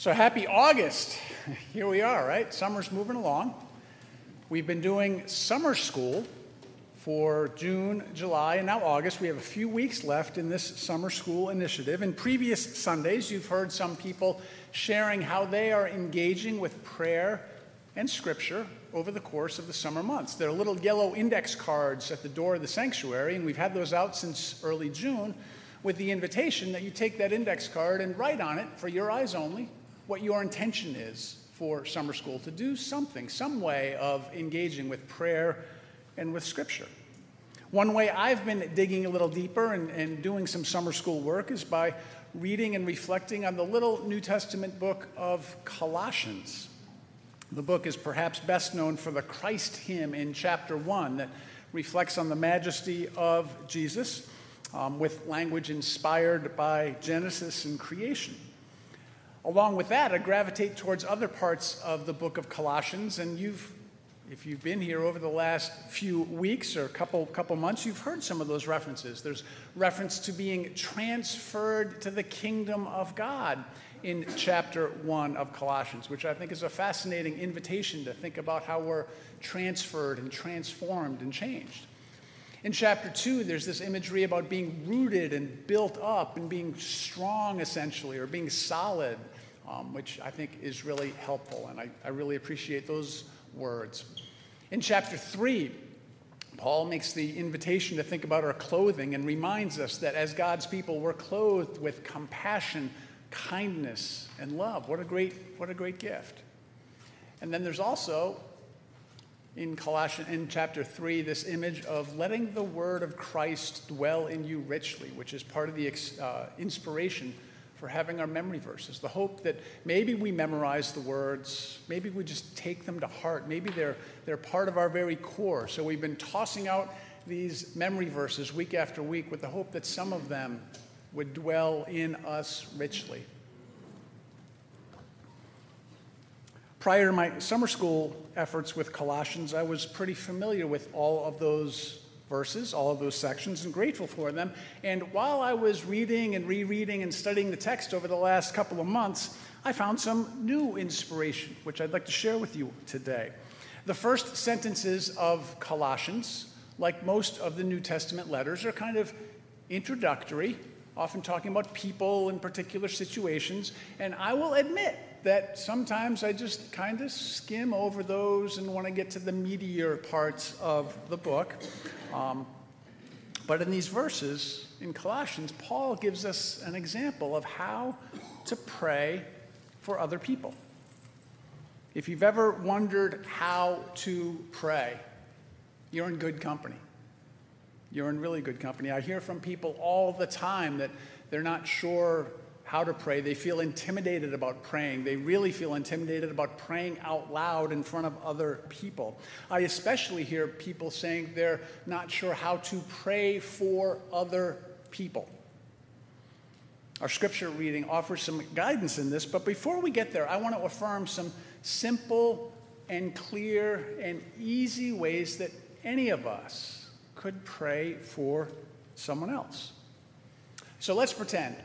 So happy August. Here we are, right? Summer's moving along. We've been doing summer school for June, July, and now August. We have a few weeks left in this summer school initiative. In previous Sundays, you've heard some people sharing how they are engaging with prayer and scripture over the course of the summer months. There are little yellow index cards at the door of the sanctuary, and we've had those out since early June with the invitation that you take that index card and write on it for your eyes only what your intention is for summer school to do something, some way of engaging with prayer and with scripture. One way I've been digging a little deeper and, and doing some summer school work is by reading and reflecting on the little New Testament book of Colossians. The book is perhaps best known for the Christ hymn in chapter 1 that reflects on the majesty of Jesus um, with language inspired by Genesis and creation. Along with that, I gravitate towards other parts of the book of Colossians, and you've, if you've been here over the last few weeks or couple couple months, you've heard some of those references. There's reference to being transferred to the kingdom of God in chapter one of Colossians, which I think is a fascinating invitation to think about how we're transferred and transformed and changed. In chapter 2, there's this imagery about being rooted and built up and being strong, essentially, or being solid, um, which I think is really helpful, and I, I really appreciate those words. In chapter 3, Paul makes the invitation to think about our clothing and reminds us that as God's people, we're clothed with compassion, kindness, and love. What a great, what a great gift. And then there's also in Colossians in chapter 3 this image of letting the word of Christ dwell in you richly, which is part of the uh, inspiration for having our memory verses. The hope that maybe we memorize the words, maybe we just take them to heart, maybe they're, they're part of our very core. So we've been tossing out these memory verses week after week with the hope that some of them would dwell in us richly. Prior to my summer school efforts with Colossians, I was pretty familiar with all of those verses, all of those sections, and grateful for them. And while I was reading and rereading and studying the text over the last couple of months, I found some new inspiration, which I'd like to share with you today. The first sentences of Colossians, like most of the New Testament letters, are kind of introductory, often talking about people in particular situations. And I will admit that sometimes I just kind of skim over those and want to get to the meatier parts of the book. Um, but in these verses in Colossians, Paul gives us an example of how to pray for other people. If you've ever wondered how to pray, you're in good company. You're in really good company. I hear from people all the time that they're not sure how to pray. They feel intimidated about praying. They really feel intimidated about praying out loud in front of other people. I especially hear people saying they're not sure how to pray for other people. Our scripture reading offers some guidance in this, but before we get there, I want to affirm some simple and clear and easy ways that any of us could pray for someone else. So let's pretend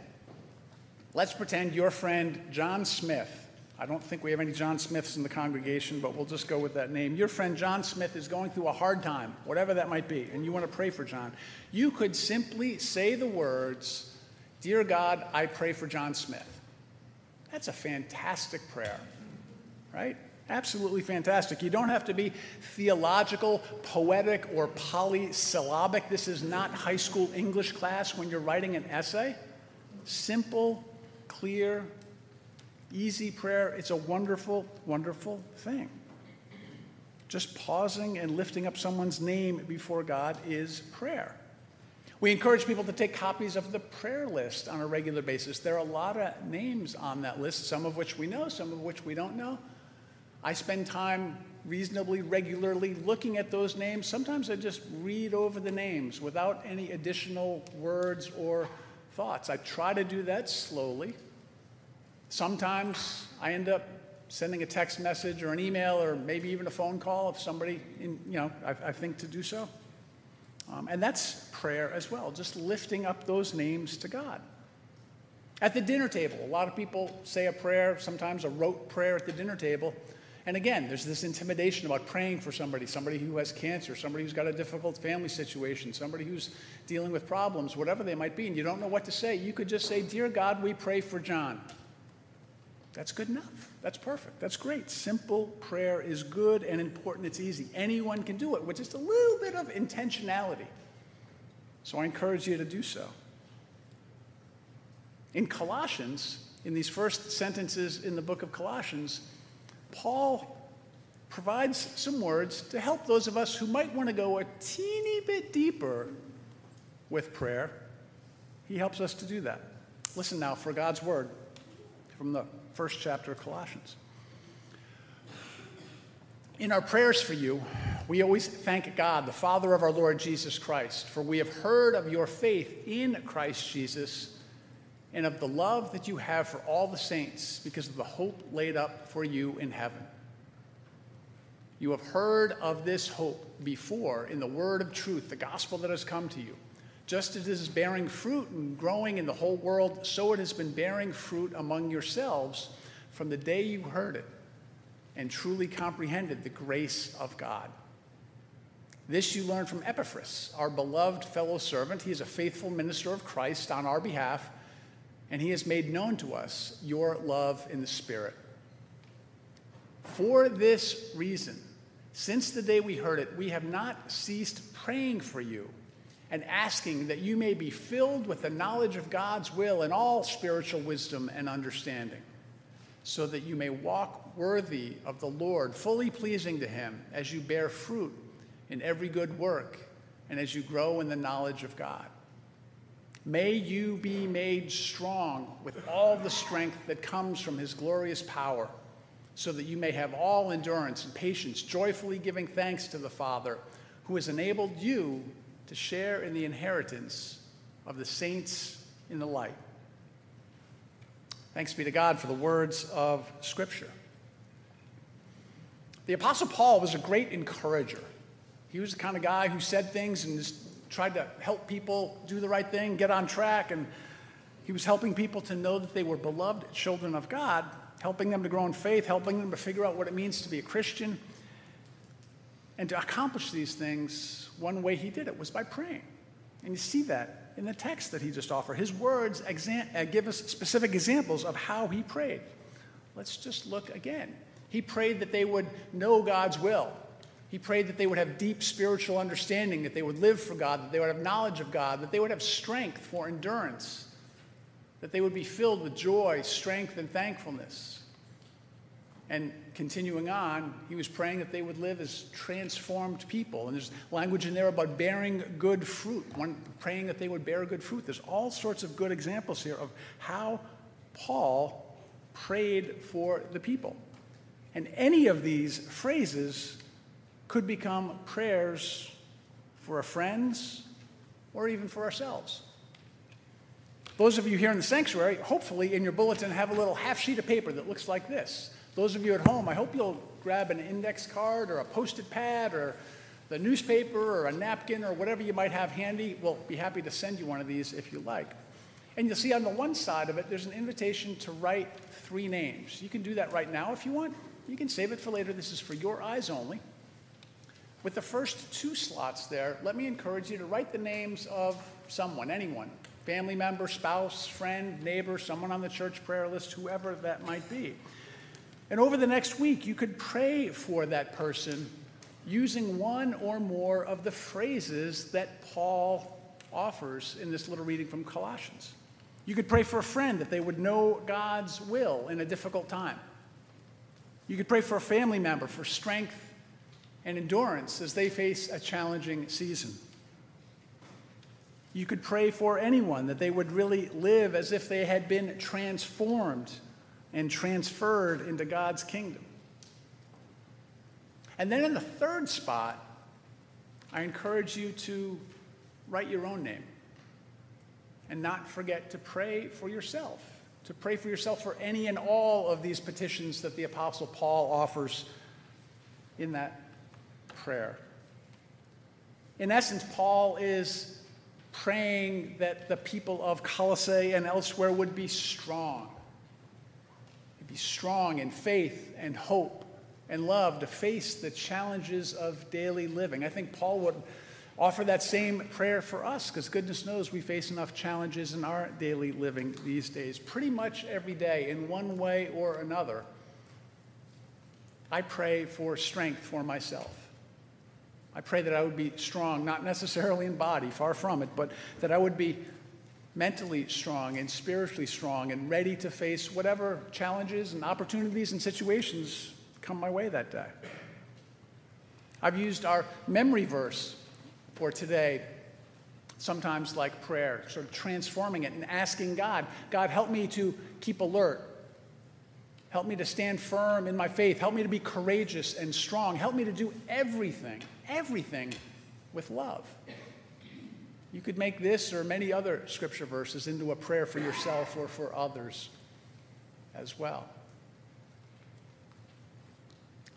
Let's pretend your friend John Smith. I don't think we have any John Smiths in the congregation, but we'll just go with that name. Your friend John Smith is going through a hard time, whatever that might be, and you want to pray for John. You could simply say the words, Dear God, I pray for John Smith. That's a fantastic prayer, right? Absolutely fantastic. You don't have to be theological, poetic, or polysyllabic. This is not high school English class when you're writing an essay. Simple, clear, easy prayer. It's a wonderful, wonderful thing. Just pausing and lifting up someone's name before God is prayer. We encourage people to take copies of the prayer list on a regular basis. There are a lot of names on that list, some of which we know, some of which we don't know. I spend time reasonably regularly looking at those names. Sometimes I just read over the names without any additional words or thoughts. I try to do that slowly. Sometimes I end up sending a text message or an email or maybe even a phone call if somebody, in, you know, I, I think to do so. Um, and that's prayer as well, just lifting up those names to God. At the dinner table, a lot of people say a prayer, sometimes a rote prayer at the dinner table. And again, there's this intimidation about praying for somebody, somebody who has cancer, somebody who's got a difficult family situation, somebody who's dealing with problems, whatever they might be, and you don't know what to say. You could just say, Dear God, we pray for John. That's good enough. That's perfect. That's great. Simple prayer is good and important. It's easy. Anyone can do it with just a little bit of intentionality. So I encourage you to do so. In Colossians, in these first sentences in the book of Colossians, Paul provides some words to help those of us who might want to go a teeny bit deeper with prayer. He helps us to do that. Listen now for God's word from the first chapter of Colossians. In our prayers for you, we always thank God, the Father of our Lord Jesus Christ, for we have heard of your faith in Christ Jesus and of the love that you have for all the saints because of the hope laid up for you in heaven. You have heard of this hope before in the word of truth, the gospel that has come to you. Just as it is bearing fruit and growing in the whole world, so it has been bearing fruit among yourselves from the day you heard it and truly comprehended the grace of God. This you learned from Epaphras, our beloved fellow servant. He is a faithful minister of Christ on our behalf and he has made known to us your love in the Spirit. For this reason, since the day we heard it, we have not ceased praying for you and asking that you may be filled with the knowledge of God's will and all spiritual wisdom and understanding, so that you may walk worthy of the Lord, fully pleasing to him as you bear fruit in every good work and as you grow in the knowledge of God. May you be made strong with all the strength that comes from his glorious power, so that you may have all endurance and patience, joyfully giving thanks to the Father, who has enabled you to share in the inheritance of the saints in the light. Thanks be to God for the words of Scripture. The Apostle Paul was a great encourager. He was the kind of guy who said things and just tried to help people do the right thing, get on track, and he was helping people to know that they were beloved children of God, helping them to grow in faith, helping them to figure out what it means to be a Christian. And to accomplish these things, one way he did it was by praying. And you see that in the text that he just offered. His words exam- uh, give us specific examples of how he prayed. Let's just look again. He prayed that they would know God's will, he prayed that they would have deep spiritual understanding, that they would live for God, that they would have knowledge of God, that they would have strength for endurance, that they would be filled with joy, strength, and thankfulness. And continuing on, he was praying that they would live as transformed people. And there's language in there about bearing good fruit, one praying that they would bear good fruit. There's all sorts of good examples here of how Paul prayed for the people. And any of these phrases could become prayers for our friends or even for ourselves. Those of you here in the sanctuary, hopefully in your bulletin, have a little half sheet of paper that looks like this. Those of you at home, I hope you'll grab an index card or a post it pad or the newspaper or a napkin or whatever you might have handy. We'll be happy to send you one of these if you like. And you'll see on the one side of it, there's an invitation to write three names. You can do that right now if you want. You can save it for later. This is for your eyes only. With the first two slots there, let me encourage you to write the names of someone, anyone, family member, spouse, friend, neighbor, someone on the church prayer list, whoever that might be. And over the next week, you could pray for that person using one or more of the phrases that Paul offers in this little reading from Colossians. You could pray for a friend that they would know God's will in a difficult time. You could pray for a family member for strength and endurance as they face a challenging season. You could pray for anyone that they would really live as if they had been transformed and transferred into God's kingdom. And then in the third spot, I encourage you to write your own name and not forget to pray for yourself, to pray for yourself for any and all of these petitions that the Apostle Paul offers in that prayer. In essence, Paul is praying that the people of Colossae and elsewhere would be strong. Be strong in faith and hope and love to face the challenges of daily living. I think Paul would offer that same prayer for us because goodness knows we face enough challenges in our daily living these days, pretty much every day in one way or another. I pray for strength for myself. I pray that I would be strong, not necessarily in body, far from it, but that I would be mentally strong and spiritually strong and ready to face whatever challenges and opportunities and situations come my way that day. I've used our memory verse for today, sometimes like prayer, sort of transforming it and asking God, God, help me to keep alert. Help me to stand firm in my faith. Help me to be courageous and strong. Help me to do everything, everything with love. You could make this or many other scripture verses into a prayer for yourself or for others as well.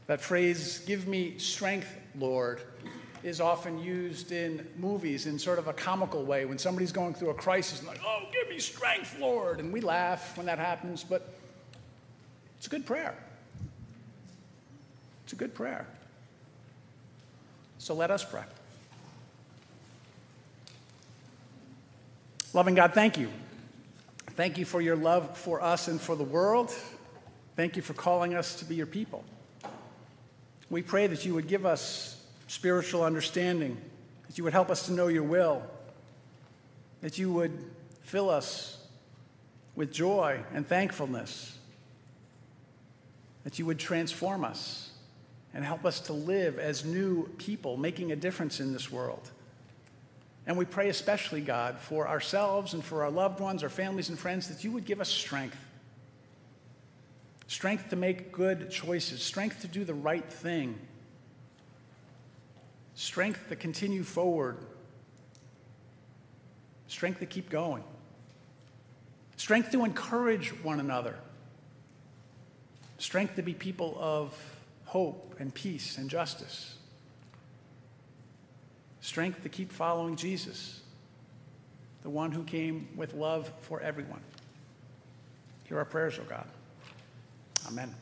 That phrase, give me strength, Lord, is often used in movies in sort of a comical way when somebody's going through a crisis and like, oh, give me strength, Lord. And we laugh when that happens, but it's a good prayer. It's a good prayer. So let us pray. Loving God, thank you. Thank you for your love for us and for the world. Thank you for calling us to be your people. We pray that you would give us spiritual understanding, that you would help us to know your will, that you would fill us with joy and thankfulness, that you would transform us and help us to live as new people, making a difference in this world. And we pray especially, God, for ourselves and for our loved ones, our families and friends, that you would give us strength. Strength to make good choices, strength to do the right thing, strength to continue forward, strength to keep going, strength to encourage one another, strength to be people of hope and peace and justice, strength to keep following Jesus, the one who came with love for everyone. Hear our prayers, O oh God. Amen.